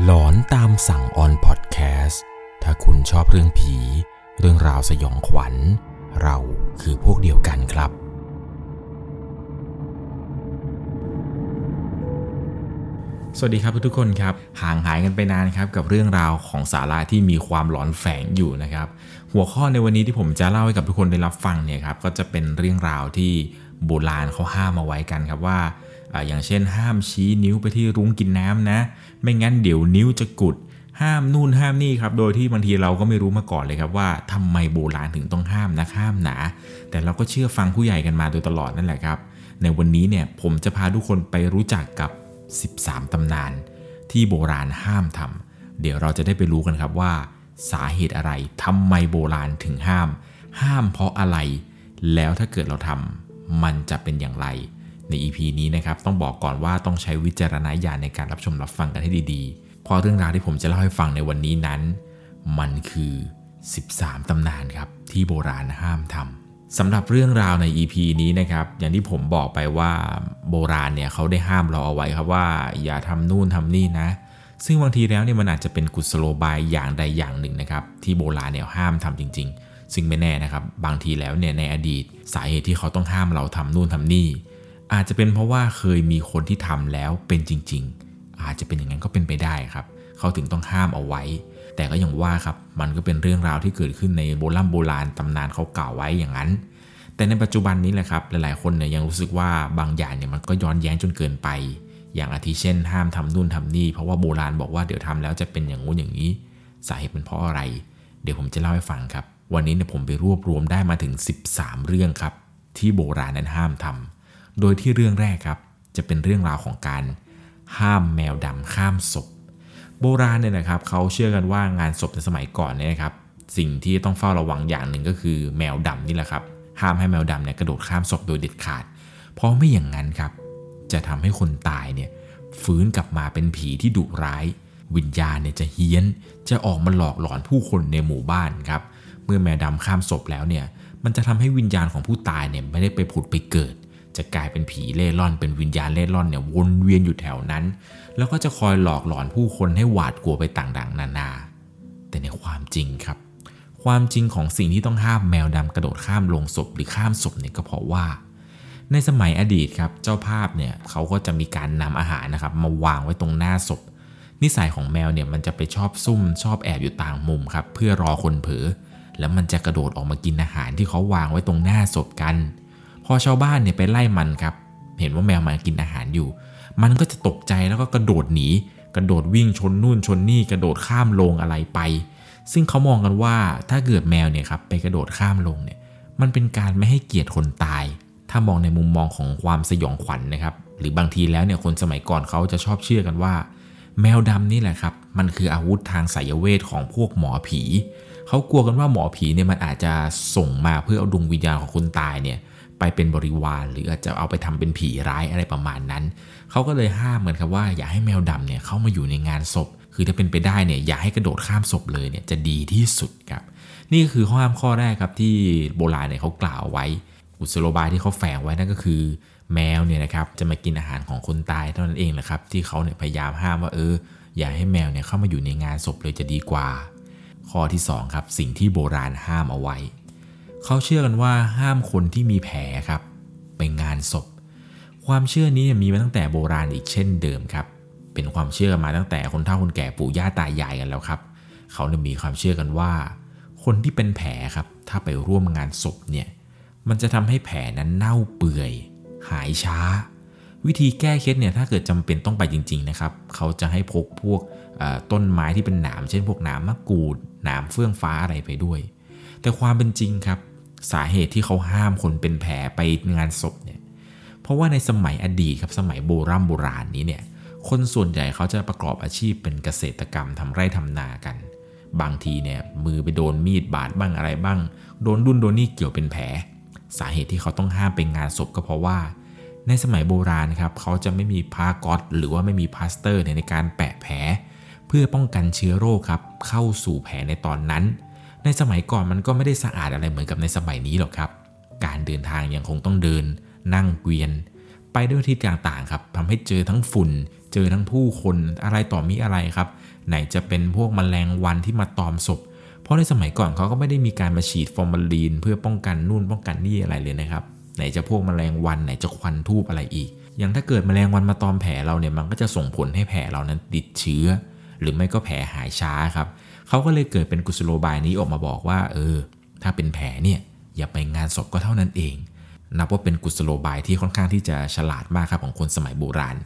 หลอนตามสั่งออนพอดแคสต์ถ้าคุณชอบเรื่องผี เรื่องราวสยองขวัญ เราคือพวกเดียวกันครับ สวัสดีครับทุกคนครับ ห่างหายกันไปนานครับกับเรื่องราวของสาราที่มีความหลอนแฝงอยู่นะครับ หัวข้อในวันนี้ที่ผมจะเล่าให้กับทุกคนได้รับฟังเนี่ยครับก็จะเป็นเรื่องราวที่โบราณเขาห้ามเอาไว้กันครับว่า อย่างเช่น ห้ามชี้นิ้วไปที่รุ้งกินน้ำนะ ไม่งั้นเดี๋ยวนิ้วจะกุด ห้ามนู่นห้ามนี่ครับโดยที่บางทีเราก็ไม่รู้มาก่อนเลยครับว่าทำไมโบราณถึงต้องห้ามนะห้ามหนา แต่เราก็เชื่อฟังผู้ใหญ่กันมาโดยตลอดนั่นแหละครับ ในวันนี้เนี่ยผมจะพาทุกคนไปรู้จักกับ 13 ตำนาน ที่โบราณห้ามทำเดี๋ยวเราจะได้ไปรู้กันครับว่าสาเหตุอะไรทำไมโบราณถึงห้าม ห้ามเพราะอะไร แล้วถ้าเกิดเราทำมันจะเป็นอย่างไร ใน EP นี้นะครับต้องบอกก่อนว่าต้องใช้วิจารณญาณในการรับชมรับฟังกันให้ดีๆ เพราะเรื่องราวที่ผมจะเล่าให้ฟังในวันนี้นั้น มันคือ 13 ตำนานครับที่โบราณห้ามทำสำหรับเรื่องราวใน EP นี้นะครับอย่างที่ผมบอกไปว่าโบราณเนี่ยเขาได้ห้ามเราเอาไว้ครับว่าอย่าทำนู่นทำนี่นะ ซึ่งบางทีแล้วเนี่ยมันอาจจะเป็นกุศโลบายอย่างใดอย่างหนึ่งนะครับที่โบราณเนี่ยห้ามทำจริง ๆ ซึ่งไม่แน่นะครับบางทีแล้วเนี่ยในอดีตสาเหตุที่เขาต้องห้ามเราทำนู่นทำนี่ อาจจะเป็นเพราะว่าเคยมีคนที่ทำแล้วเป็นจริง ๆ อาจจะเป็นอย่างนั้นก็เป็นไปได้ครับ เขาถึงต้องห้ามเอาไว้ แต่ก็อย่างว่าครับ มันก็เป็นเรื่องราวที่เกิดขึ้นในโบราณโบราณตำนานเขากล่าวไว้อย่างนั้น แต่ในปัจจุบันนี้แหละครับ หลายๆ คนเนี่ยยังรู้สึกว่าบางอย่างเนี่ยมันก็ย้อนแย้งจนเกินไป อย่างอาทิเช่น ห้ามทำนู่นทำนี่ เพราะว่าโบราณบอกว่าเดี๋ยวทำแล้วจะเป็นอย่างงู้นอย่างนี้ สาเหตุเป็นเพราะอะไร เดี๋ยวผมจะเล่าให้ฟังครับ วันนี้เนี่ยผมไปรวบรวมได้มาถึง 13 เรื่องครับ ที่โบราณนั้นห้ามทำ โดยที่เรื่องแรกครับ จะเป็นเรื่องราวของการห้ามแมวดำข้ามศพ โบราณเนี่ยนะครับเขาเชื่อกันว่างานศพในสมัยก่อนเนี่ยนะครับสิ่งที่ต้องเฝ้าระวังอย่างหนึ่งก็คือแมวดำนี่แหละครับ ห้ามให้แมวดำเนี่ยกระโดดข้ามศพโดยเด็ดขาด เพราะไม่อย่างนั้นครับ จะทำให้คนตายเนี่ยฟื้นกลับมาเป็นผีที่ดุร้าย วิญญาณเนี่ยจะเฮี้ยน จะออกมาหลอกหลอนผู้คนในหมู่บ้านครับ เมื่อแมวดำข้ามศพแล้วเนี่ยมันจะทำให้วิญญาณของผู้ตายเนี่ยไม่ได้ไปผุดไปเกิด จะกลายเป็นผีเล่ร่อนเป็นวิญญาณเล่ร่อนเนี่ยวนเวียนอยู่แถวนั้น แล้วก็จะคอยหลอกหลอนผู้คนให้หวาดกลัวไปต่างๆ นานา แต่ในความจริงครับ ความจริงของสิ่งที่ต้องห้ามแมวดำกระโดดข้ามลงศพหรือข้ามศพเนี่ยก็เพราะว่า ในสมัยอดีตครับเจ้าภาพเนี่ยเขาก็จะมีการนำอาหารนะครับมาวางไว้ตรงหน้าศพ นิสัยของแมวเนี่ยมันจะไปชอบซุ่มชอบแอบอยู่ต่างมุมครับเพื่อรอคนเผลอแล้วมันจะกระโดดออกมากินอาหารที่เขาวางไว้ตรงหน้าศพกัน อชาวบ้านเนี่ยไปไล่มันครับ เห็นว่าแมวมันกินอาหารอยู่ มันก็จะตกใจแล้วก็กระโดดหนี กระโดดวิ่งชนนู่นชนนี่กระโดดข้ามลงอะไรไป ซึ่งเขามองกันว่าถ้าเกิดแมวเนี่ยครับไปกระโดดข้ามลงเนี่ย มันเป็นการไม่ให้เกียรติคนตาย ถ้ามองในมุมมองของความสยองขวัญนนะครับ หรือบางทีแล้วเนี่ยคนสมัยก่อนเขาจะชอบเชื่อกันว่า แมวดำนี่แหละครับมันคืออาวุธทางไสยเวทของพวกหมอผี เขากลัวกันว่าหมอผีเนี่ยมันอาจจะส่งมาเพื่อเอาดวงวิญญาณของคนตายเนี่ย ไปเป็นบริวาร หรืออาจจะเอาไปทำเป็นผีร้ายอะไรประมาณนั้น เขาก็เลยห้ามเหมือนครับว่าอย่าให้แมวดำเนี่ยเข้ามาอยู่ในงานศพ คือถ้าเป็นไปได้เนี่ยอย่าให้กระโดดข้ามศพเลยเนี่ยจะดีที่สุดครับนี่ก็คือข้อห้ามข้อแรกครับที่โบราณเนี่ยเขากล่าวไว้กุศโลบายที่เขาแฝงไว้นั่นก็คือ แมวเนี่ยนะครับจะมากินอาหารของคนตายเท่านั้นเองแหละครับที่เขาเนี่ยพยายามห้ามว่าเอออย่าให้แมวเนี่ยเข้ามาอยู่ในงานศพเลยจะดีกว่า ข้อที่2ครับสิ่งที่โบราณห้ามเอาไว้ เขาเชื่อกันว่าห้ามคนที่มีแผลครับไปงานศพ ความเชื่อนี้มีมาตั้งแต่โบราณอีกเช่นเดิมครับ เป็นความเชื่อมาตั้งแต่คนเฒ่าคนแก่ปู่ย่าตายายกันแล้วครับ เขาเนี่ยมีความเชื่อกันว่า คนที่เป็นแผลครับถ้าไปร่วมงานศพเนี่ยมันจะทำให้แผลนั้นเน่าเปื่อย หายช้า วิธีแก้เคล็ดเนี่ยถ้าเกิดจำเป็นต้องไปจริง ๆนะครับ เขาจะให้พกพวกต้นไม้ที่เป็นหนามเช่นพวกหนามมะกรูดหนามเฟื่องฟ้าอะไรไปด้วย แต่ความเป็นจริงครับ สาเหตุที่เขาห้ามคนเป็นแผลไปงานศพเนี่ยเพราะว่าในสมัยอดีตครับสมัยโบราณโบราณนี้เนี่ยคนส่วนใหญ่เขาจะประกอบอาชีพเป็นเกษตรกรรมทำไร่ทำนากัน บางทีเนี่ยมือไปโดนมีดบาดบ้างอะไรบ้าง โดนดุนโดนนี่เกี่ยวเป็นแผล สาเหตุที่เขาต้องห้ามเป็นงานศพก็เพราะว่า ในสมัยโบราณครับเขาจะไม่มีผ้าก๊อตหรือว่าไม่มีพลาสเตอร์ในการแปะแผล เพื่อป้องกันเชื้อโรคครับเข้าสู่แผลในตอนนั้น ในสมัยก่อนมันก็ไม่ได้สะอาดอะไรเหมือนกับในสมัยนี้หรอกครับ การเดินทางยังคงต้องเดิน นั่งเกวียน ไปด้วยทิศต่างๆครับทำให้เจอทั้งฝุ่น เจอทั้งผู้คนอะไรต่อมีอะไรครับ ไหนจะเป็นพวกมแมลงวันที่มาตอมศพ เพราะในสมัยก่อนเขาก็ไม่ได้มีการมาฉีดฟอร์มาลีน เพื่อป้องกันนู่นป้องกันนี่อะไรเลยนะครับ ไหนจะพวกมแมลงวันไหนจะควันทูบอะไรอีก อย่างถ้าเกิดมแมลงวันมาตอมแผลเราเนี่ยมันก็จะส่งผลให้แผลเรานั้นติดเชื้อ หรือไม่ก็แผลหายช้าครับ เขาก็เลยเกิดเป็นกุศโลบายนี้ออกมาบอกว่า เออ ถ้าเป็นแผลเนี่ยอย่าไปงานศพก็เท่านั้นเอง นับว่าเป็นกุศโลบายที่ค่อนข้างที่จะฉลาดมากครับของคนสมัยโบราณ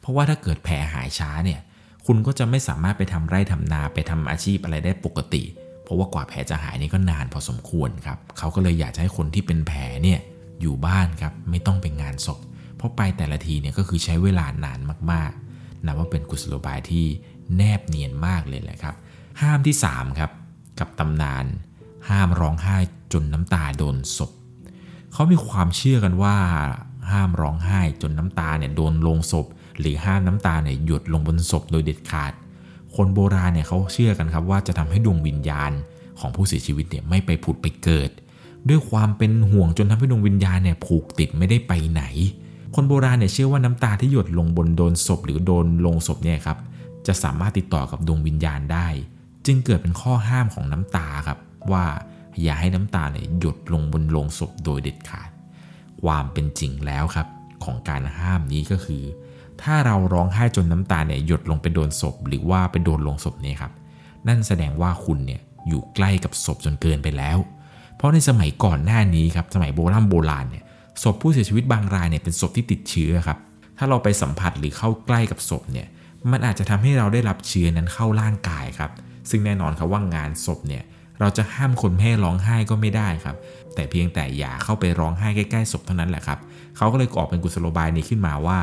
เพราะว่าถ้าเกิดแผลหายช้าเนี่ย คุณก็จะไม่สามารถไปทำไร่ทำนาไปทำอาชีพอะไรได้ปกติ เพราะว่ากว่าแผลจะหายนี่ก็นานพอสมควรครับ เขาก็เลยอยากจะให้คนที่เป็นแผลเนี่ยอยู่บ้านครับไม่ต้องไปงานศพ เพราะไปแต่ละทีเนี่ยก็คือใช้เวลานานมากๆนับว่าเป็นกุศโลบายที่แนบเนียนมากเลยแหละครับ ห้ามที่ 3 ครับ กับตำนาน ห้ามร้องไห้จนน้ำตาโดนศพเขามีความเชื่อกันว่า ห้ามร้องไห้จนน้ำตาเนี่ยโดนลงศพ หรือห้ามน้ำตาเนี่ยหยดลงบนศพโดยเด็ดขาด คนโบราณเนี่ยเขาเชื่อกันครับว่าจะทำให้ดวงวิญญาณของผู้เสียชีวิตเนี่ยไม่ไปผุดไปเกิด ด้วยความเป็นห่วงจนทำให้ดวงวิญญาณเนี่ยผูกติดไม่ได้ไปไหน คนโบราณเนี่ยเชื่อว่าน้ำตาที่หยดลงบนโดนศพ หรือโดนลงศพเนี่ยครับจะสามารถติดต่อกับดวงวิญญาณได้ จึงเกิดเป็นข้อห้ามของน้ำตาครับว่าอย่าให้น้ำตาเนี่ยหยดลงบนโลงศพโดยเด็ดขาด ความเป็นจริงแล้วครับของการห้ามนี้ก็คือ ถ้าเราร้องไห้จนน้ำตาเนี่ยหยดลงไปโดนศพ หรือว่าไปโดนลงศพเนี่ยครับ นั่นแสดงว่าคุณเนี่ยอยู่ใกล้กับศพจนเกินไปแล้ว เพราะในสมัยก่อนหน้านี้ครับสมัยโบราณโบราณเนี่ยศพผู้เสียชีวิตบางรายเนี่ยเป็นศพที่ติดเชื้อครับ ถ้าเราไปสัมผัสหรือเข้าใกล้กับศพเนี่ยมันอาจจะทำให้เราได้รับเชื้อนั้นเข้าร่างกายครับ ซึ่งแน่นอนครับว่างานศพเนี่ยเราจะห้ามคนแม่ร้องไห้ก็ไม่ได้ครับ แต่เพียงแต่อย่าเข้าไปร้องไห้ใกล้ๆศพเท่านั้นแหละครับเขาก็เลยออกเป็นกุศโลบายนี้ขึ้นมาว่า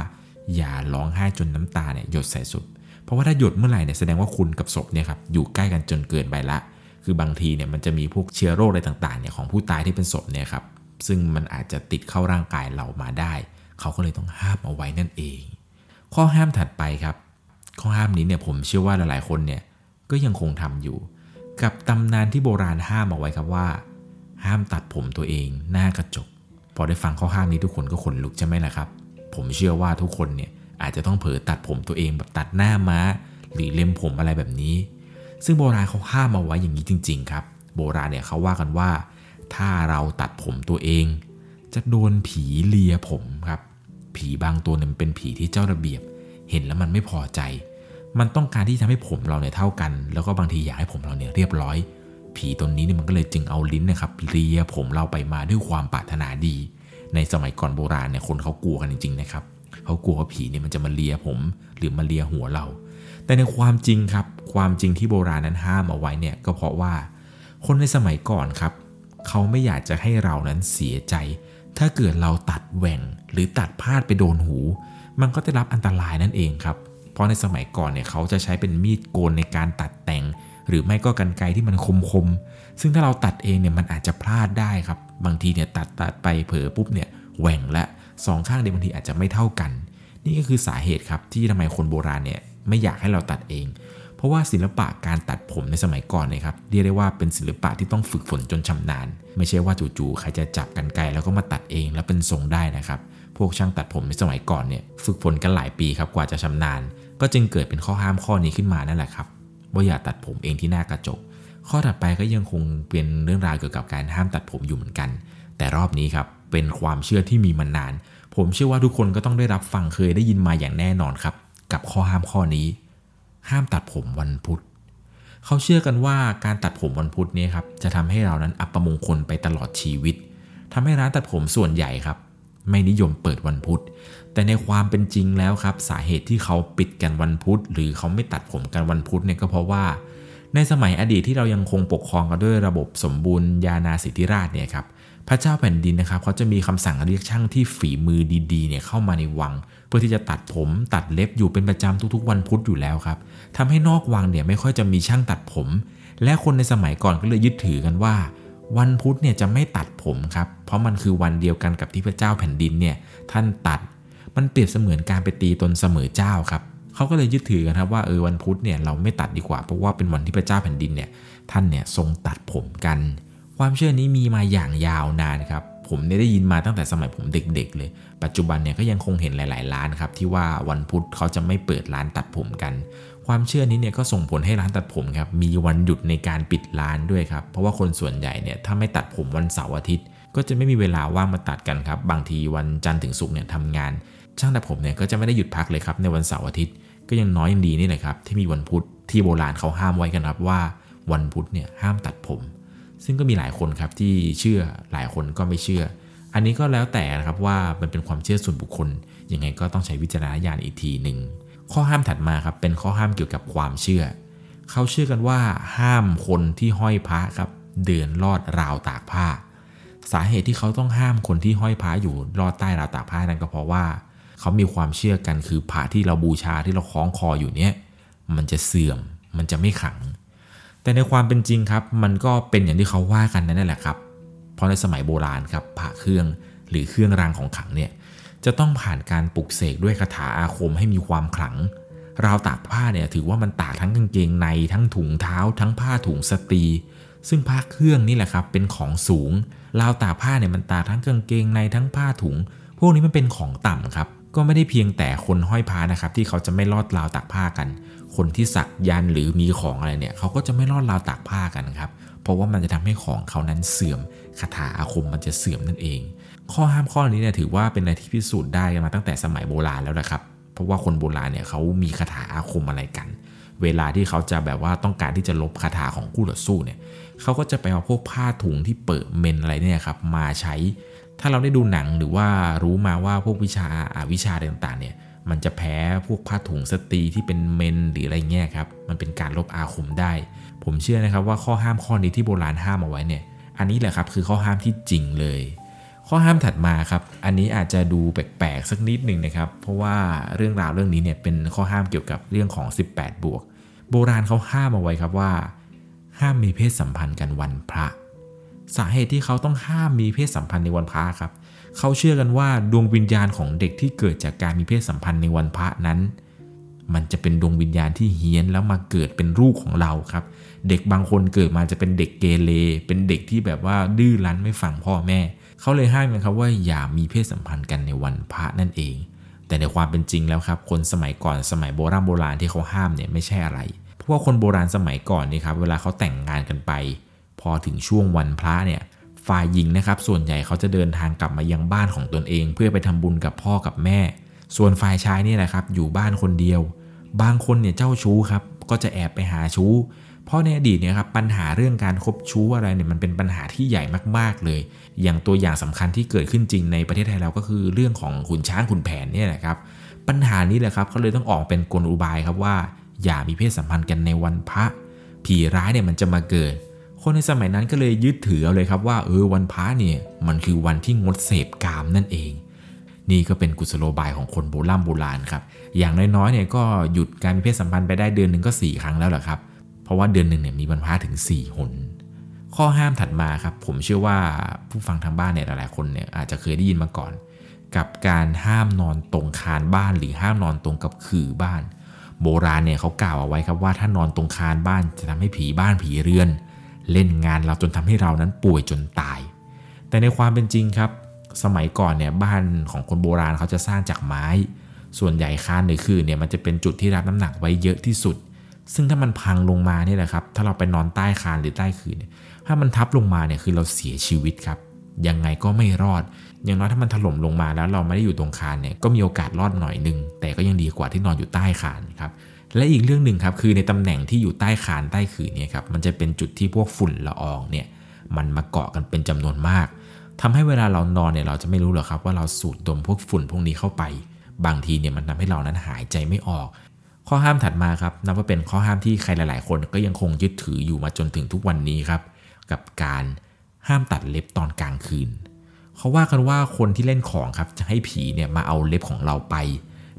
อย่าร้องไห้จนน้ำตาเนี่ยหยดใส่ศพเพราะว่าถ้าหยดเมื่อไหร่เนี่ยแสดงว่าคุณกับศพเนี่ยครับอยู่ใกล้กันจนเกินไปละ คือบางทีเนี่ยมันจะมีพวกเชื้อโรคอะไรต่างๆเนี่ยของผู้ตายที่เป็นศพเนี่ยครับซึ่งมันอาจจะติดเข้าร่างกายเรามาได้ เขาก็เลยต้องห้ามเอาไว้นั่นเอง ข้อห้ามถัดไปครับ ข้อห้ามนี้เนี่ยผมเชื่อว่าหลายๆคนเนี่ย ก็ยังคงทำอยู่ กับตำนานที่โบราณห้ามเอาไว้ครับว่า ห้ามตัดผมตัวเองหน้ากระจก พอได้ฟังข้อห้ามนี้ทุกคนก็ขนลุกใช่ไหมล่ะครับ ผมเชื่อว่าทุกคนเนี่ยอาจจะต้องเผลอตัดผมตัวเองแบบตัดหน้าม้า หรือเล็มผมอะไรแบบนี้ ซึ่งโบราณเขาห้ามเอาไว้อย่างนี้จริง ๆ ครับ โบราณเนี่ยเขาว่ากันว่า ถ้าเราตัดผมตัวเอง จะโดนผีเลียผมครับ ผีบางตัวเนี่ยมันเป็นผีที่เจ้าระเบียบ เห็นแล้วมันไม่พอใจ มันต้องการที่ทำให้ผมเราเนี่ยเท่ากัน แล้วก็บางทีอยากให้ผมเราเนี่ยเรียบร้อย ผีตนนี้เนี่ยมันก็เลยจึงเอาลิ้นนะครับเลียผมเราไปมาด้วยความปรารถนาดี ในสมัยก่อนโบราณเนี่ยคนเขากลัวกันจริงๆนะครับเขากลัวว่าผีเนี่ยมันจะมาเลียผม หรือมาเลียหัวเรา แต่ในความจริงครับ ความจริงที่โบราณนั้นห้ามเอาไว้เนี่ยก็เพราะว่า คนในสมัยก่อนครับ เขาไม่อยากจะให้เรานั้นเสียใจ ถ้าเกิดเราตัดแหว่งหรือตัดพลาดไปโดนหู มันก็จะรับอันตรายนั่นเองครับ เพราะในสมัยก่อนเนี่ยเขาจะใช้เป็นมีดโกนในการตัดแต่ง หรือไม่ก็กันไกรที่มันคมๆ ซึ่งถ้าเราตัดเองเนี่ยมันอาจจะพลาดได้ครับ บางทีเนี่ยตัดตัดไปเผลอปุ๊บเนี่ยแหว่งและสองข้างเนี่ยบางทีอาจจะไม่เท่ากัน นี่ก็คือสาเหตุครับที่ทำไมคนโบราณเนี่ยไม่อยากให้เราตัดเอง เพราะว่าศิลปะการตัดผมในสมัยก่อนเนี่ยครับเรียกได้ว่าเป็นศิลปะที่ต้องฝึกฝนจนชำนาญ ไม่ใช่ว่าจู่ๆใครจะจับกันไกลแล้วก็มาตัดเองแล้วเป็นทรงได้นะครับพวกช่างตัดผมในสมัยก่อนเนี่ยฝึกฝนกันหลายปีครับกว่าจะชำนาญ ก็จึงเกิดเป็นข้อห้ามข้อนี้ขึ้นมานั่นแหละครับ ว่าอย่าตัดผมเองที่หน้ากระจก ข้อถัดไปก็ยังคงเป็นเรื่องราวเกี่ยวกับการห้ามตัดผมอยู่เหมือนกัน แต่รอบนี้ครับเป็นความเชื่อที่มีมานาน ผมเชื่อว่าทุกคนก็ต้องได้รับฟังเคยได้ยินมาอย่างแน่นอนครับ กับข้อห้ามข้อนี้ ห้ามตัดผมวันพุธเขาเชื่อกันว่าการตัดผมวันพุธนี้ครับจะทำให้เรานั้นอัปมงคลไปตลอดชีวิตทำให้ร้านตัดผมส่วนใหญ่ครับ ไม่นิยมเปิดวันพุธ แต่ในความเป็นจริงแล้วครับ สาเหตุที่เขาปิดกันวันพุธ หรือเขาไม่ตัดผมกันวันพุธเนี่ยก็เพราะว่า ในสมัยอดีตที่เรายังคงปกครองกันด้วยระบบสมบูรณ์ยานาสิทธิราชเนี่ยครับพระเจ้าแผ่นดินนะครับเขาจะมีคำสั่งเรียกช่างที่ฝีมือดีๆเนี่ยเข้ามาในวัง เพื่อที่จะตัดผมตัดเล็บอยู่เป็นประจำทุกๆ วันพุธอยู่แล้วครับทำให้นอกวังเนี่ยไม่ค่อยจะมีช่างตัดผม และคนในสมัยก่อนก็เลยยึดถือกันว่า วันพุธเนี่ยจะไม่ตัดผมครับเพราะมันคือวันเดียวกันกับที่พระเจ้าแผ่นดินเนี่ยท่านตัด มันเปรียบเสมือนการไปตีตนเสมอเจ้าครับเขาก็เลยยึดถือกันครับว่าเออวันพุธเนี่ยเราไม่ตัดดีกว่าเพราะว่าเป็นวันที่พระเจ้าแผ่นดินเนี่ยท่านเนี่ยทรงตัดผมกัน ความเชื่อนี้มีมาอย่างยาวนานครับผมเนี่ยได้ยินมาตั้งแต่สมัยผมเด็กๆ เลย ปัจจุบันเนี่ยก็ยังคงเห็นหลาย ๆ ร้านครับที่ว่าวันพุธเขาจะไม่เปิดร้านตัดผมกัน ความเชื่อนี้เนี่ยก็ส่งผลให้ร้านตัดผมครับมีวันหยุดในการปิดร้านด้วยครับ เพราะว่าคนส่วนใหญ่เนี่ยถ้าไม่ตัดผมวันเสาร์อาทิตย์ ก็จะไม่มีเวลาว่างมาตัดกันครับ บางทีวันจันทร์ถึงศุกร์เนี่ยทำงาน ช่างตัดผมเนี่ยก็จะไม่ได้หยุดพักเลยครับในวันเสาร์อาทิตย์ ก็ยังน้อยยังดีนี่แหละครับที่มีวันพุธที่โบราณเขาห้ามไว้กันครับว่าวันพุธเนี่ยห้ามตัดผม ซึ่งก็มีหลายคนครับที่เชื่อหลายคนก็ไม่เชื่อ อันนี้ก็แล้วแต่นะครับว่ามันเป็นความเชื่อส่วนบุคคลยังไงก็ต้องใช้วิจารณญาณอีกทีหนึ่งข้อห้ามถัดมาครับเป็นข้อห้ามเกี่ยวกับความเชื่อ เขาเชื่อกันว่าห้ามคนที่ห้อยพระครับเดินลอดราวตากผ้า สาเหตุที่เขาต้องห้ามคนที่ห้อยพระอยู่ลอดใต้ราวตากผ้านั้นก็เพราะว่า เขามีความเชื่อกันคือพระที่เราบูชาที่เราคล้องคออยู่เนี้ยมันจะเสื่อมมันจะไม่ขัง แต่ในความเป็นจริงครับ มันก็เป็นอย่างที่เขาว่ากันนั่นแหละครับ เพราะในสมัยโบราณครับพระเครื่องหรือเครื่องรางของขลังเนี่ยจะต้องผ่านการปลุกเสกด้วยคาถาอาคมให้มีความขลังราวตากผ้าเนี่ยถือว่ามันตากทั้งกางเกงในทั้งถุงเท้า ทั้งผ้าถุงสตรี ซึ่งผ้าเครื่องนี่แหละครับเป็นของสูงราวตากผ้าเนี่ยมันตากทั้งกางเกงในทั้งผ้าถุง พวกนี้มันเป็นของต่ำครับ ก็ไม่ได้เพียงแต่คนห้อยพระนะครับ ที่เขาจะไม่ลอดราวตากผ้ากัน คนที่สักยันหรือมีของอะไรเนี่ย เขาก็จะไม่ลอดราวตากผ้ากันครับ เพราะว่ามันจะทำให้ของเขานั้นเสื่อมคาถาอาคมมันจะเสื่อมนั่นเอง ข้อห้ามข้อนี้เนี่ยถือว่าเป็นอะไรที่พิสูจน์ได้มาตั้งแต่สมัยโบราณแล้วนะครับ เพราะว่าคนโบราณเนี่ยเขามีคาถาอาคมอะไรกัน เวลาที่เขาจะแบบว่าต้องการที่จะลบคาถาของคู่ต่อสู้เนี่ยเขาก็จะไปเอาพวกผ้าถุงที่เปิดเมนอะไรเนี่ยครับมาใช้ ถ้าเราได้ดูหนังหรือว่ารู้มาว่าพวกวิชาอาวิชาต่างๆเนี่ยมันจะแพ้พวกผ้าถุงสตรีที่เป็นเมนหรืออะไรเงี้ยครับ มันเป็นการลบอาคมได้ ผมเชื่อนะครับว่าข้อห้ามข้อนี้ที่โบราณห้ามเอาไว้เนี่ย อันนี้แหละครับคือข้อห้ามที่จริงเลย ข้อห้ามถัดมาครับ อันนี้อาจจะดูแปลกๆสักนิดหนึ่งนะครับ เพราะว่าเรื่องราวเรื่องนี้เนี่ยเป็นข้อห้ามเกี่ยวกับเรื่องของ 18 บวก โบราณเขาห้ามเอาไว้ครับว่า ห้ามมีเพศสัมพันธ์กันวันพระ สาเหตุที่เขาต้องห้ามมีเพศสัมพันธ์ในวันพระครับ เขาเชื่อกันว่าดวงวิญญาณของเด็กที่เกิดจากการมีเพศสัมพันธ์ในวันพระนั้น มันจะเป็นดวงวิญญาณที่เฮี้ยนแล้วมาเกิดเป็นลูกของเราครับ เด็กบางคนเกิดมาจะเป็นเด็กเกเร เป็นเด็กที่แบบว่าดื้อรั้นไม่ฟังพ่อแม่ เขาเลยห้ามกันครับว่าอย่ามีเพศสัมพันธ์กันในวันพระนั่นเอง แต่ในความเป็นจริงแล้วครับ คนสมัยก่อนสมัยโบราณโบราณที่เขาห้ามเนี่ยไม่ใช่อะไร เพราะว่าคนโบราณสมัยก่อนนี่ครับเวลาเขาแต่งงานกันไป พอถึงช่วงวันพระเนี่ยฝ่ายหญิงนะครับ ส่วนใหญ่เขาจะเดินทางกลับมายังบ้านของตนเอง เพื่อไปทำบุญกับพ่อกับแม่ ส่วนฝ่ายชายนี่แหละครับ อยู่บ้านคนเดียว บางคนเนี่ยเจ้าชู้ครับ ก็จะแอบไปหาชู้ เพราะในอดีตเนี่ยครับปัญหาเรื่องการคบชู้อะไรเนี่ยมันเป็นปัญหาที่ใหญ่มากๆเลย อย่างตัวอย่างสำคัญที่เกิดขึ้นจริงในประเทศไทยเราก็คือเรื่องของขุนช้างขุนแผนเนี่ยแหละครับ ปัญหานี้แหละครับเขาเลยต้องออกเป็นกลอุบายครับว่า อย่ามีเพศสัมพันธ์กันในวันพระ ผีร้ายเนี่ยมันจะมาเกิด คนในสมัยนั้นก็เลยยึดถือเอาเลยครับว่าเออวันพระเนี่ยมันคือวันที่งดเสพกามนั่นเอง นี่ก็เป็นกุศโลบายของคนโบราณโบราณครับ อย่างน้อยๆเนี่ยก็หยุดการมีเพศสัมพันธ์ไปได้เดือนหนึ่งก็ 4 ครั้งแล้วแหละครับ เพราะว่าเดือนหนึ่งเนี่ยมีวันพระถึง 4 หน ข้อห้ามถัดมาครับผมเชื่อว่าผู้ฟังทางบ้านเนี่ยหลายๆคนเนี่ยอาจจะเคยได้ยินมาก่อน กับการห้ามนอนตรงคานบ้านหรือห้ามนอนตรงกับขื่อบ้าน โบราณเนี่ยเขากล่าวเอาไว้ครับว่าถ้านอนตรงคานบ้านจะทำให้ผีบ้านผีเรือน เล่นงานเราจนทำให้เรานั้นป่วยจนตาย แต่ในความเป็นจริงครับ สมัยก่อนเนี่ยบ้านของคนโบราณเขาจะสร้างจากไม้ ส่วนใหญ่คานในคืนเนี่ยมันจะเป็นจุดที่รับน้ำหนักไว้เยอะที่สุด ซึ่งถ้ามันพังลงมาเนี่ยแหละครับ ถ้าเราไปนอนใต้คานหรือใต้คืนเนี่ยถ้ามันทับลงมาเนี่ยคือเราเสียชีวิตครับยังไงก็ไม่รอด อย่างน้อยถ้ามันถล่มลงมาแล้วเราไม่ได้อยู่ตรงคานเนี่ยก็มีโอกาสรอดหน่อยนึง แต่ก็ยังดีกว่าที่นอนอยู่ใต้คานครับ และอีกเรื่องหนึ่งครับคือในตำแหน่งที่อยู่ใต้คานใต้ขื่อเนี่ยครับมันจะเป็นจุดที่พวกฝุ่นละอองเนี่ยมันมาเกาะกันเป็นจำนวนมากทำให้เวลาเรานอนเนี่ยเราจะไม่รู้หรอกครับว่าเราสูดดมพวกฝุ่นพวกนี้เข้าไป บางทีเนี่ยมันทำให้เรานั้นหายใจไม่ออก ข้อห้ามถัดมาครับนับว่าเป็นข้อห้ามที่ใครหลาย ๆ คนก็ยังคงยึดถืออยู่มาจนถึงทุกวันนี้ครับ กับการห้ามตัดเล็บตอนกลางคืนเขาว่ากันว่าคนที่เล่นของครับจะให้ผีเนี่ยมาเอาเล็บของเราไป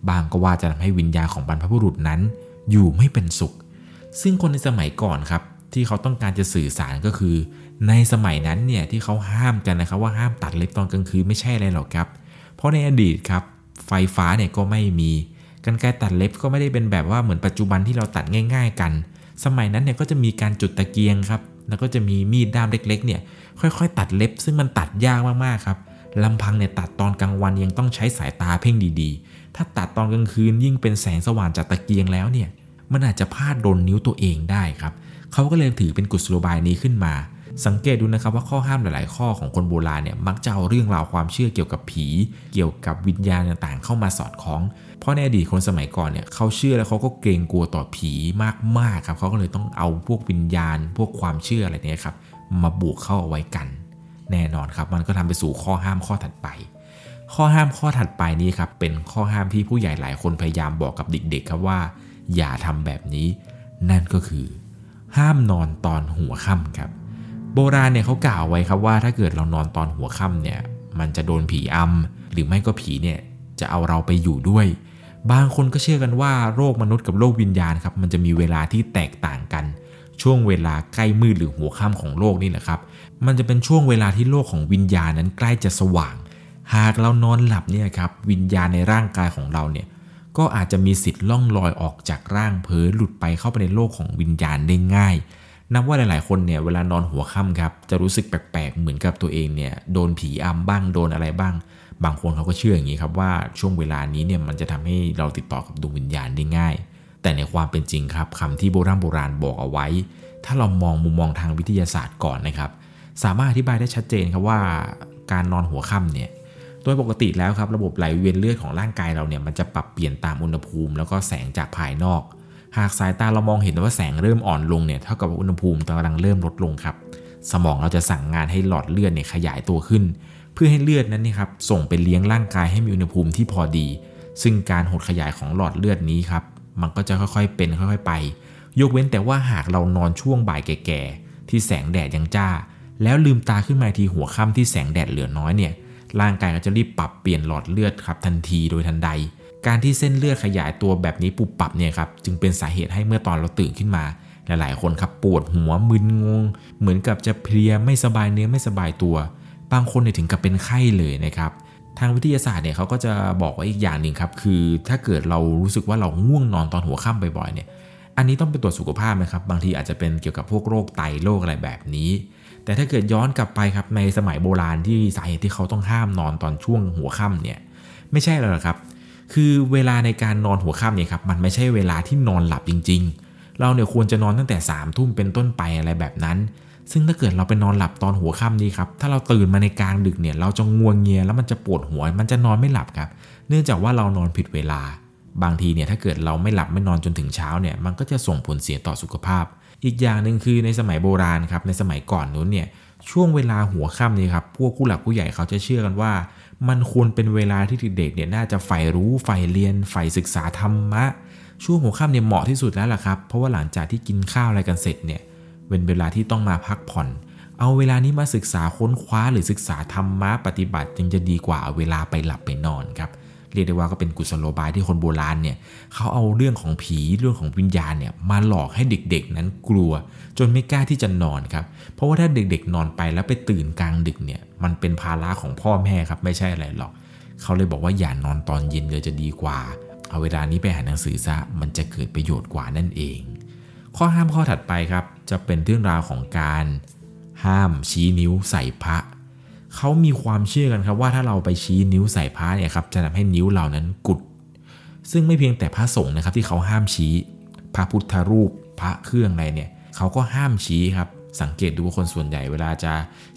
บางก็ว่าจะทำให้วิญญาณของบรรพบุรุษนั้น อยู่ไม่เป็นสุข ซึ่งคนในสมัยก่อนครับ ที่เขาต้องการจะสื่อสารก็คือ ในสมัยนั้นเนี่ยที่เขาห้ามกันนะครับว่าห้ามตัดเล็บตอนกลางคืนไม่ใช่อะไรหรอกครับ เพราะในอดีตครับไฟฟ้าเนี่ยก็ไม่มีกันไกตัดเล็บก็ไม่ได้เป็นแบบว่าเหมือนปัจจุบันที่เราตัดง่าย ๆ กัน สมัยนั้นเนี่ยก็จะมีการจุดตะเกียงครับ แล้วก็จะมีมีดด้ามเล็กๆเนี่ยค่อยๆ ตัดเล็บ ซึ่งมันตัดยากมากๆครับ ลำพังเนี่ยตัดตอนกลางวันยังต้องใช้สายตาเพ่งดีๆ ถ้าตัดตอนกลางคืนยิ่งเป็นแสงสว่างจากตะเกียงแล้วเนี่ย มันอาจจะพลาดโดนนิ้วตัวเองได้ครับ เขาก็เลยถือเป็นกุศโลบายนี้ขึ้นมา สังเกตดูนะครับว่าข้อห้ามหลาย ๆ ข้อของคนโบราณเนี่ยมักจะเอาเรื่องราวความเชื่อเกี่ยวกับผี เกี่ยวกับวิญญาณต่างๆ เข้ามาสอดคล้อง เพราะในอดีตคนสมัยก่อนเนี่ยเขาเชื่อแล้วเขาก็เกรงกลัวต่อผีมากๆครับเขาก็เลยต้องเอาพวกวิญญาณ พวกความเชื่ออะไรเนี่ยครับมาบวกเข้าเอาไว้กัน แน่นอนครับ มันก็ทำไปสู่ข้อห้ามข้อถัดไป ข้อห้ามข้อถัดไปนี้ครับเป็นข้อห้ามที่ผู้ใหญ่หลายคนพยายามบอกกับเด็กๆครับว่า อย่าทำแบบนี้ นั่นก็คือ ห้ามนอนตอนหัวค่ำครับ โบราณเนี่ยเขากล่าวไว้ครับว่าถ้าเกิดเรานอนตอนหัวค่ำเนี่ยมันจะโดนผีอำหรือไม่ก็ผีเนี่ยจะเอาเราไปอยู่ด้วย บางคนก็เชื่อกันว่าโรคมนุษย์กับโรควิญญาณครับมันจะมีเวลาที่แตกต่างกัน ช่วงเวลาใกล้มืดหรือหัวค่ำของโลกนี่แหละครับ มันจะเป็นช่วงเวลาที่โลกของวิญญาณนั้นใกล้จะสว่าง หากเรานอนหลับเนี่ยครับวิญญาณในร่างกายของเราเนี่ยก็อาจจะมีสิทธิ์ล่องลอยออกจากร่างเผลอหลุดไปเข้าไปในโลกของวิญญาณได้ง่าย นับว่าหลายๆ คนเนี่ยเวลานอนหัวค่ำครับจะรู้สึกแปลกๆ เหมือนกับตัวเองเนี่ยโดนผีอำบ้างโดนอะไรบ้าง บางคนเขาก็เชื่ออย่างนี้ครับว่าช่วงเวลานี้เนี่ยมันจะทำให้เราติดต่อกับดวงวิญญาณได้ง่าย แต่ในความเป็นจริงครับคำที่โบราณโบราณบอกเอาไว้ ถ้าเรามองมุมมองทางวิทยาศาสตร์ก่อนนะครับ สามารถอธิบายได้ชัดเจนครับว่าการนอนหัวค่ำเนี่ยโดยปกติแล้วครับระบบไหลเวียนเลือดของร่างกายเราเนี่ยมันจะปรับเปลี่ยนตามอุณหภูมิ แล้วก็แสงจากภายนอก หากสายตาเรามองเห็นว่าแสงเริ่มอ่อนลงเนี่ยเท่ากับอุณหภูมิกำลังเริ่มลดลงครับ สมองเราจะสั่งงานให้หลอดเลือดเนี่ยขยายตัวขึ้น เพื่อให้เลือดนั้นนี่ครับส่งไปเลี้ยงร่างกายให้มีอุณหภูมิที่พอดี ซึ่งการหดขยายของหลอดเลือดนี้ครับ มันก็จะค่อยๆเป็นค่อยๆไป ยกเว้นแต่ว่าหากเรานอนช่วงบ่ายแก่ๆที่แสงแดดยังจ้า แล้วลืมตาขึ้นมาทีหัวค่ำที่แสงแดดเหลือน้อยเนี่ยร่างกายก็จะรีบปรับเปลี่ยนหลอดเลือดครับทันทีโดยทันใด การที่เส้นเลือดขยายตัวแบบนี้ปุบปับเนี่ยครับจึงเป็นสาเหตุให้เมื่อตอนเราตื่นขึ้นมาหลายๆคนครับปวดหัวมึนงง เหมือนกับจะเพลียไม่สบายเนื้อไม่สบายตัว บางคนเนี่ยถึงกับเป็นไข้เลยนะครับางวิทยาศาสตร์เนี่ยเขาก็จะบอกไว้อีกอย่างหนึ่งครับ คือถ้าเกิดเรารู้สึกว่าเราง่วงนอนตอนหัวค่ำบ่อยๆเนี่ย อันนี้ต้องไปตรวจสุขภาพนะครับ บางทีอาจจะเป็นเกี่ยวกับพวกโรคไตโรคอะไรแบบนี้ แต่ถ้าเกิดย้อนกลับไปครับในสมัยโบราณที่สาเหตุที่เขาต้องห้ามนอนตอนช่วงหัวค่ำเนี่ยไม่ใช่หรอกครับ คือเวลาในการนอนหัวค่ำเนี่ยครับมันไม่ใช่เวลาที่นอนหลับจริง ๆ เราเนี่ยควรจะนอนตั้งแต่3ามทุ่มเป็นต้นไปอะไรแบบนั้น ซึ่งถ้าเกิดเราไปนอนหลับตอนหัวค่ำนี้ครับ ถ้าเราตื่นมาในกลางดึกเนี่ย เราจะงัวงเงียแล้วมันจะปวดหัว มันจะนอนไม่หลับครับ เนื่องจากว่าเรานอนผิดเวลา บางทีเนี่ยถ้าเกิดเราไม่หลับไม่นอนจนถึงเช้าเนี่ย มันก็จะส่งผลเสียต่อสุขภาพ อีกอย่างหนึ่งคือในสมัยโบราณครับ ในสมัยก่อนนู้นเนี่ย ช่วงเวลาหัวค่ำนี้ครับ พวกผู้หลักผู้ใหญ่เขาจะเชื่อกันว่า มันควรเป็นเวลาที่เด็กๆเนี่ยน่าจะใฝ่รู้ใฝ่เรียนใฝ่ศึกษาธรรมะ ช่วงหัวค่ำเนี่ยเหมาะที่สุดแล้วล่ะครับ เพราะว่าหลังจากที่กินข้าวอะไรกันเสร็จเนี่ย เป็นเวลาที่ต้องมาพักผ่อน เอาเวลานี้มาศึกษาค้นคว้าหรือศึกษาธรรมะปฏิบัติจึงจะดีกว่าเวลาไปหลับไปนอนครับเรียกได้ว่าก็เป็นกุศโลบายที่คนโบราณเนี่ยเขาเอาเรื่องของผีเรื่องของวิญญาณเนี่ยมาหลอกให้เด็กๆ นั้นกลัว จนไม่กล้าที่จะนอนครับเพราะว่าถ้าเด็กๆ นอนไปแล้วไปตื่นกลางดึกเนี่ยมันเป็นภาระของพ่อแม่ครับไม่ใช่อะไรหรอก เขาเลยบอกว่าอย่านอนตอนเย็นเลยจะดีกว่า เอาเวลานี้ไปอ่าหนังสือซะมันจะเกิดประโยชน์กว่านั่นเอง ข้อห้ามข้อถัดไปครับ จะเป็นเรื่องราวของการ ห้ามชี้นิ้วใส่พระเขามีความเชื่อกันครับว่าถ้าเราไปชี้นิ้วใส่พระเนี่ยครับจะทำให้นิ้วเรานั้นกุด ซึ่งไม่เพียงแต่พระสงฆ์นะครับที่เขาห้ามชี้ พระพุทธรูปพระเครื่องอะไรเนี่ยเขาก็ห้ามชี้ครับสังเกตดูว่าคนส่วนใหญ่เวลาจะ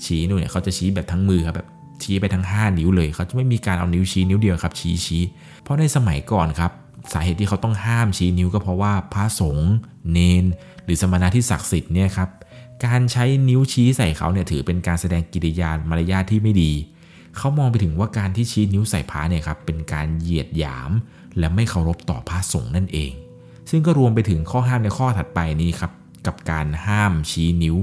ชี้นิ้วเนี่ยเขาจะชี้แบบทั้งมือครับแบบชี้ไปทั้ง 5 นิ้วเลยเขาจะไม่มีการเอานิ้วชี้นิ้วเดียวครับชี้ชี้เพราะในสมัยก่อนครับ สาเหตุที่เขาต้องห้ามชี้นิ้วก็เพราะว่าพระสงฆ์เนน หรือสมณะที่ศักดิ์สิทธิ์เนี่ยครับการใช้นิ้วชี้ใส่เขาเนี่ยถือเป็นการแสดงกิริยามารยาทที่ไม่ดี เขามองไปถึงว่าการที่ชี้นิ้วใส่พระเนี่ยครับเป็นการเหยียดหยาม และไม่เคารพต่อพระสงฆ์นั่นเอง ซึ่งก็รวมไปถึงข้อห้ามในข้อถัดไปนี้ครับกับการห้ามชี้นิ้ว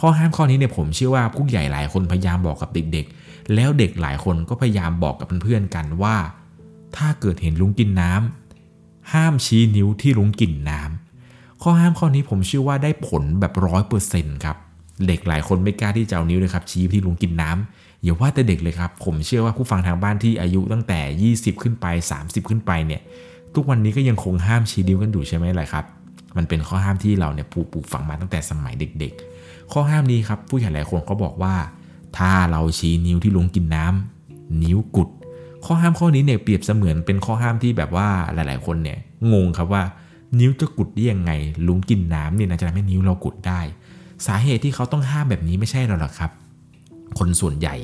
ข้อห้ามข้อนี้เนี่ยผมเชื่อว่าผู้ใหญ่หลายคนพยายามบอกกับเด็กๆ แล้วเด็กหลายคนก็พยายามบอกกับเพื่อนๆกันว่า ถ้าเกิดเห็นลุงกินน้ำ ห้ามชี้นิ้วที่ลุงกลิ่นน้ำข้อห้ามข้อนี้ผมเชื่อว่าได้ผลแบบร้อยเปอร์เซ็นต์ครับเด็กหลายคนไม่กล้าที่จะเอานิ้วเลยครับชี้ที่ลุงกินน้ำอย่าว่าแต่เด็กเลยครับ ผมเชื่อว่าผู้ฟังทางบ้านที่อายุตั้งแต่ 20 ขึ้นไป 30 ขึ้นไปเนี่ย ทุกวันนี้ก็ยังคงห้ามชี้นิ้วกันอยู่ใช่ไหมล่ะครับ มันเป็นข้อห้ามที่เราเนี่ยปลูกปลูกฝังมาตั้งแต่สมัยเด็ก ๆ ข้อห้ามนี้ครับผู้ใหญ่หลายคนเขาบอกว่า ถ้าเราชี้นิ้วที่ลุงกินน้ำนิ้วกุด ข้อห้ามข้อนี้เนี่ยเปรียบเสมือนเป็นข้อห้ามที่แบบว่าหลาย ๆ คนเนี่ยงงครับว่านิ้วจะกุดได้ยังไงลุงกินน้ำเนี่ยนะจะทำให้นิ้วเรากุดได้ สาเหตุที่เขาต้องห้ามแบบนี้ไม่ใช่หรอกครับ คนส่วนใหญ่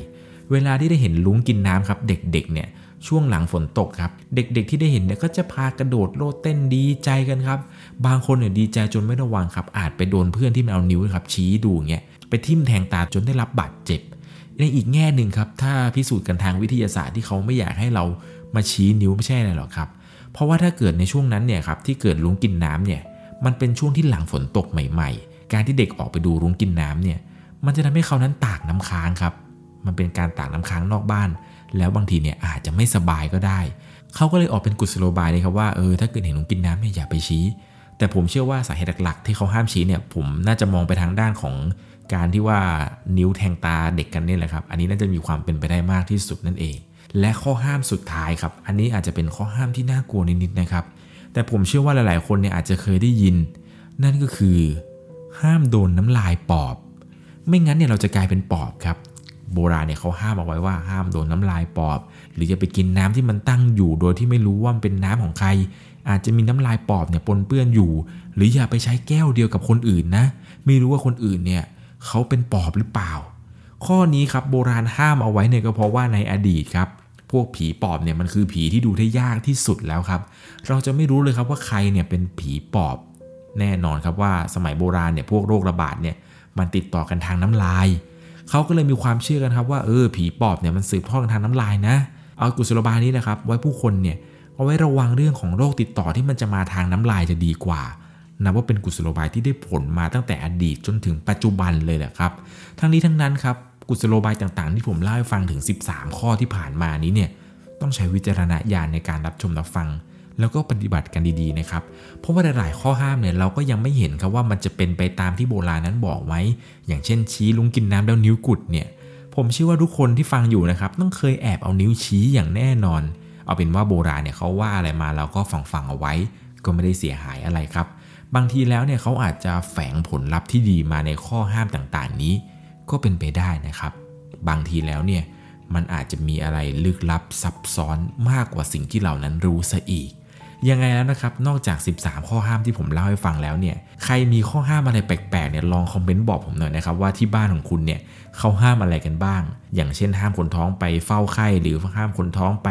เวลาที่ได้เห็นลุงกินน้ำครับ เด็ก ๆ เนี่ยช่วงหลังฝนตกครับ เด็ก ๆ ที่ได้เห็นเนี่ยก็จะพากระโดดโลดเต้นดีใจกันครับ บางคนเนี่ยดีใจจนไม่ระวังครับ อาจไปโดนเพื่อนที่มันเอานิ้วครับชี้ดูเงี้ยไปทิ่มแทงตาจนได้รับบาดเจ็บ ในอีกแง่หนึ่งครับ ถ้าพิสูจน์กันทางวิทยาศาสตร์ที่เขาไม่อยากให้เรามาชี้นิ้วไม่ใช่อะไรหรอกครับ เพราะว่าถ้าเกิดในช่วงนั้นเนี่ยครับที่เกิดลุงกินน้ำเนี่ย มันเป็นช่วงที่หลังฝนตกใหม่ๆ การที่เด็กออกไปดูลุงกินน้ำเนี่ย มันจะทำให้เขานั้นตากน้ำค้างครับ มันเป็นการตากน้ำค้างนอกบ้าน แล้วบางทีเนี่ยอาจจะไม่สบายก็ได้ เขาก็เลยออกเป็นกุศโลบายเลยครับว่าเออถ้าเกิดเห็นลุงกินน้ำเนี่ยอย่าไปชี้ แต่ผมเชื่อว่าสาเหตุหลักๆที่เขาห้ามชี้เนี่ย ผมน่าจะมองไปทางด้านของ การที่ว่านิ้วแทงตาเด็กกันนี่แหละครับ อันนี้น่าจะมีความเป็นไปได้มากที่สุดนั่นเอง และข้อห้ามสุดท้ายครับ อันนี้อาจจะเป็นข้อห้ามที่น่ากลัวนิดๆนะครับ แต่ผมเชื่อว่าหลายๆ คนเนี่ยอาจจะเคยได้ยิน นั่นก็คือ ห้ามโดนน้ำลายปอบ ไม่งั้นเนี่ยเราจะกลายเป็นปอบครับ โบราณเนี่ยเขาห้ามเอาไว้ว่าห้ามโดนน้ำลายปอบ หรือจะไปกินน้ำที่มันตั้งอยู่ โดยที่ไม่รู้ว่ามันเป็นน้ำของใคร อาจจะมีน้ำลายปอบเนี่ยปนเปื้อนอยู่ หรืออย่าไปใช้แก้วเดียวกับคนอื่นนะ ไม่รู้ว่าคนอื่นเนี่ย เขาเป็นปอบหรือเปล่า ข้อนี้ครับโบราณห้ามเอาไว้เนี่ยก็เพราะว่าในอดีตครับ พวกผีปอบเนี่ยมันคือผีที่ดูได้ยากที่สุดแล้วครับ เราจะไม่รู้เลยครับว่าใครเนี่ยเป็นผีปอบ แน่นอนครับว่าสมัยโบราณเนี่ยพวกโรคระบาดเนี่ยมันติดต่อกันทางน้ำลาย เขาก็เลยมีความเชื่อกันครับว่าเออผีปอบเนี่ยมันสืบทอดกันทางน้ำลายนะ เอากุศโลบายนี้นะครับไว้ผู้คนเนี่ยเอาไว้ระวังเรื่องของโรคติดต่อที่มันจะมาทางน้ำลายจะดีกว่า นับว่าเป็นกุศโลบายที่ได้ผลมาตั้งแต่อดีตจนถึงปัจจุบันเลยแหละครับ ทั้งนี้ทั้งนั้นครับกุศโลบายต่างๆ ที่ผมเล่าให้ฟังถึง 13 ข้อที่ผ่านมานี้เนี่ยต้องใช้วิจารณญาณในการรับชมรับฟัง แล้วก็ปฏิบัติกันดีๆนะครับ เพราะว่าหลายๆข้อห้ามเนี่ยเราก็ยังไม่เห็นครับว่ามันจะเป็นไปตามที่โบราณนั้นบอกไว้ อย่างเช่นชี้ลุงกินน้ำแล้วนิ้วกุดเนี่ยผมเชื่อว่าทุกคนที่ฟังอยู่นะครับต้องเคยแอบเอานิ้วชี้อย่างแน่นอน เอาเป็นว่าโบราณเนี่ยเขาว่าอะไรมาเราก็ฟังฟังเอาไว้ ก็ไม่ได้เสียหายอะไรครับ บางทีแล้วเนี่ยเขาอาจจะแฝงผลลัพธ์ที่ดีมาในข้อห้ามต่างๆ นี้ ก็เป็นไปได้นะครับ บางทีแล้วเนี่ยมันอาจจะมีอะไรลึกลับซับซ้อนมากกว่าสิ่งที่เรานั้นรู้ซะอีก ยังไงแล้วนะครับ นอกจาก 13 ข้อห้ามที่ผมเล่าให้ฟังแล้วเนี่ย ใครมีข้อห้ามอะไรแปลกๆเนี่ยลองคอมเมนต์บอกผมหน่อยนะครับว่าที่บ้านของคุณเนี่ยเขาห้ามอะไรกันบ้าง อย่างเช่นห้ามคนท้องไปเฝ้าไข้หรือห้ามคนท้องไป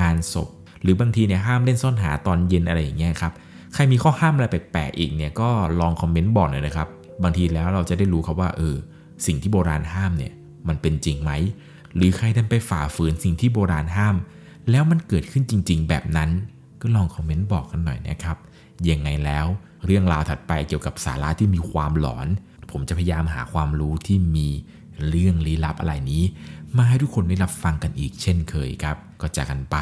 งานศพ หรือบางทีเนี่ยห้ามเล่นซ่อนหาตอนเย็นอะไรอย่างเงี้ยครับ ใครมีข้อห้ามอะไรแปลกๆอีกเนี่ยก็ลองคอมเมนต์บอกหน่อยนะครับ บางทีแล้วเราจะได้รู้ครับว่าเออสิ่งที่โบราณห้ามเนี่ยมันเป็นจริงไหม หรือใครดันไปฝ่าฝืนสิ่งที่โบราณห้าม แล้วมันเกิดขึ้นจริง ๆ แบบนั้น ก็ลองคอมเมนต์บอกกันหน่อยนะครับยังไงแล้วเรื่องราวถัดไปเกี่ยวกับสาระที่มีความหลอน ผมจะพยายามหาความรู้ที่มีเรื่องลี้ลับอะไรนี้ มาให้ทุกคนได้รับฟังกันอีกเช่นเคยครับ ก็จากกันไป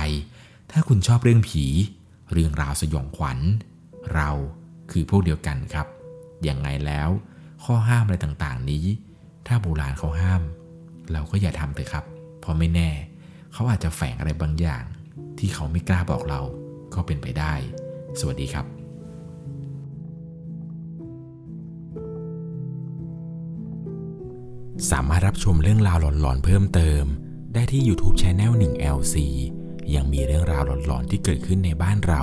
ถ้าคุณชอบเรื่องผี เรื่องราวสยองขวัญ เราคือพวกเดียวกันครับ อยังไงแล้ว ข้อห้ามอะไรต่างๆนี้ ถ้าโบราณเขาห้าม เราก็อย่าทำเลยครับ เพราะไม่แน่ เขาอาจจะแฝงอะไรบางอย่าง ที่เขาไม่กล้าบอกเราก็เป็นไปได้ สวัสดีครับสามารถรับชมเรื่องราวหลอนๆเพิ่มเติม ได้ที่ YouTube Channel 1 LC ยังมีเรื่องราวหลอนๆที่เกิดขึ้นในบ้านเรา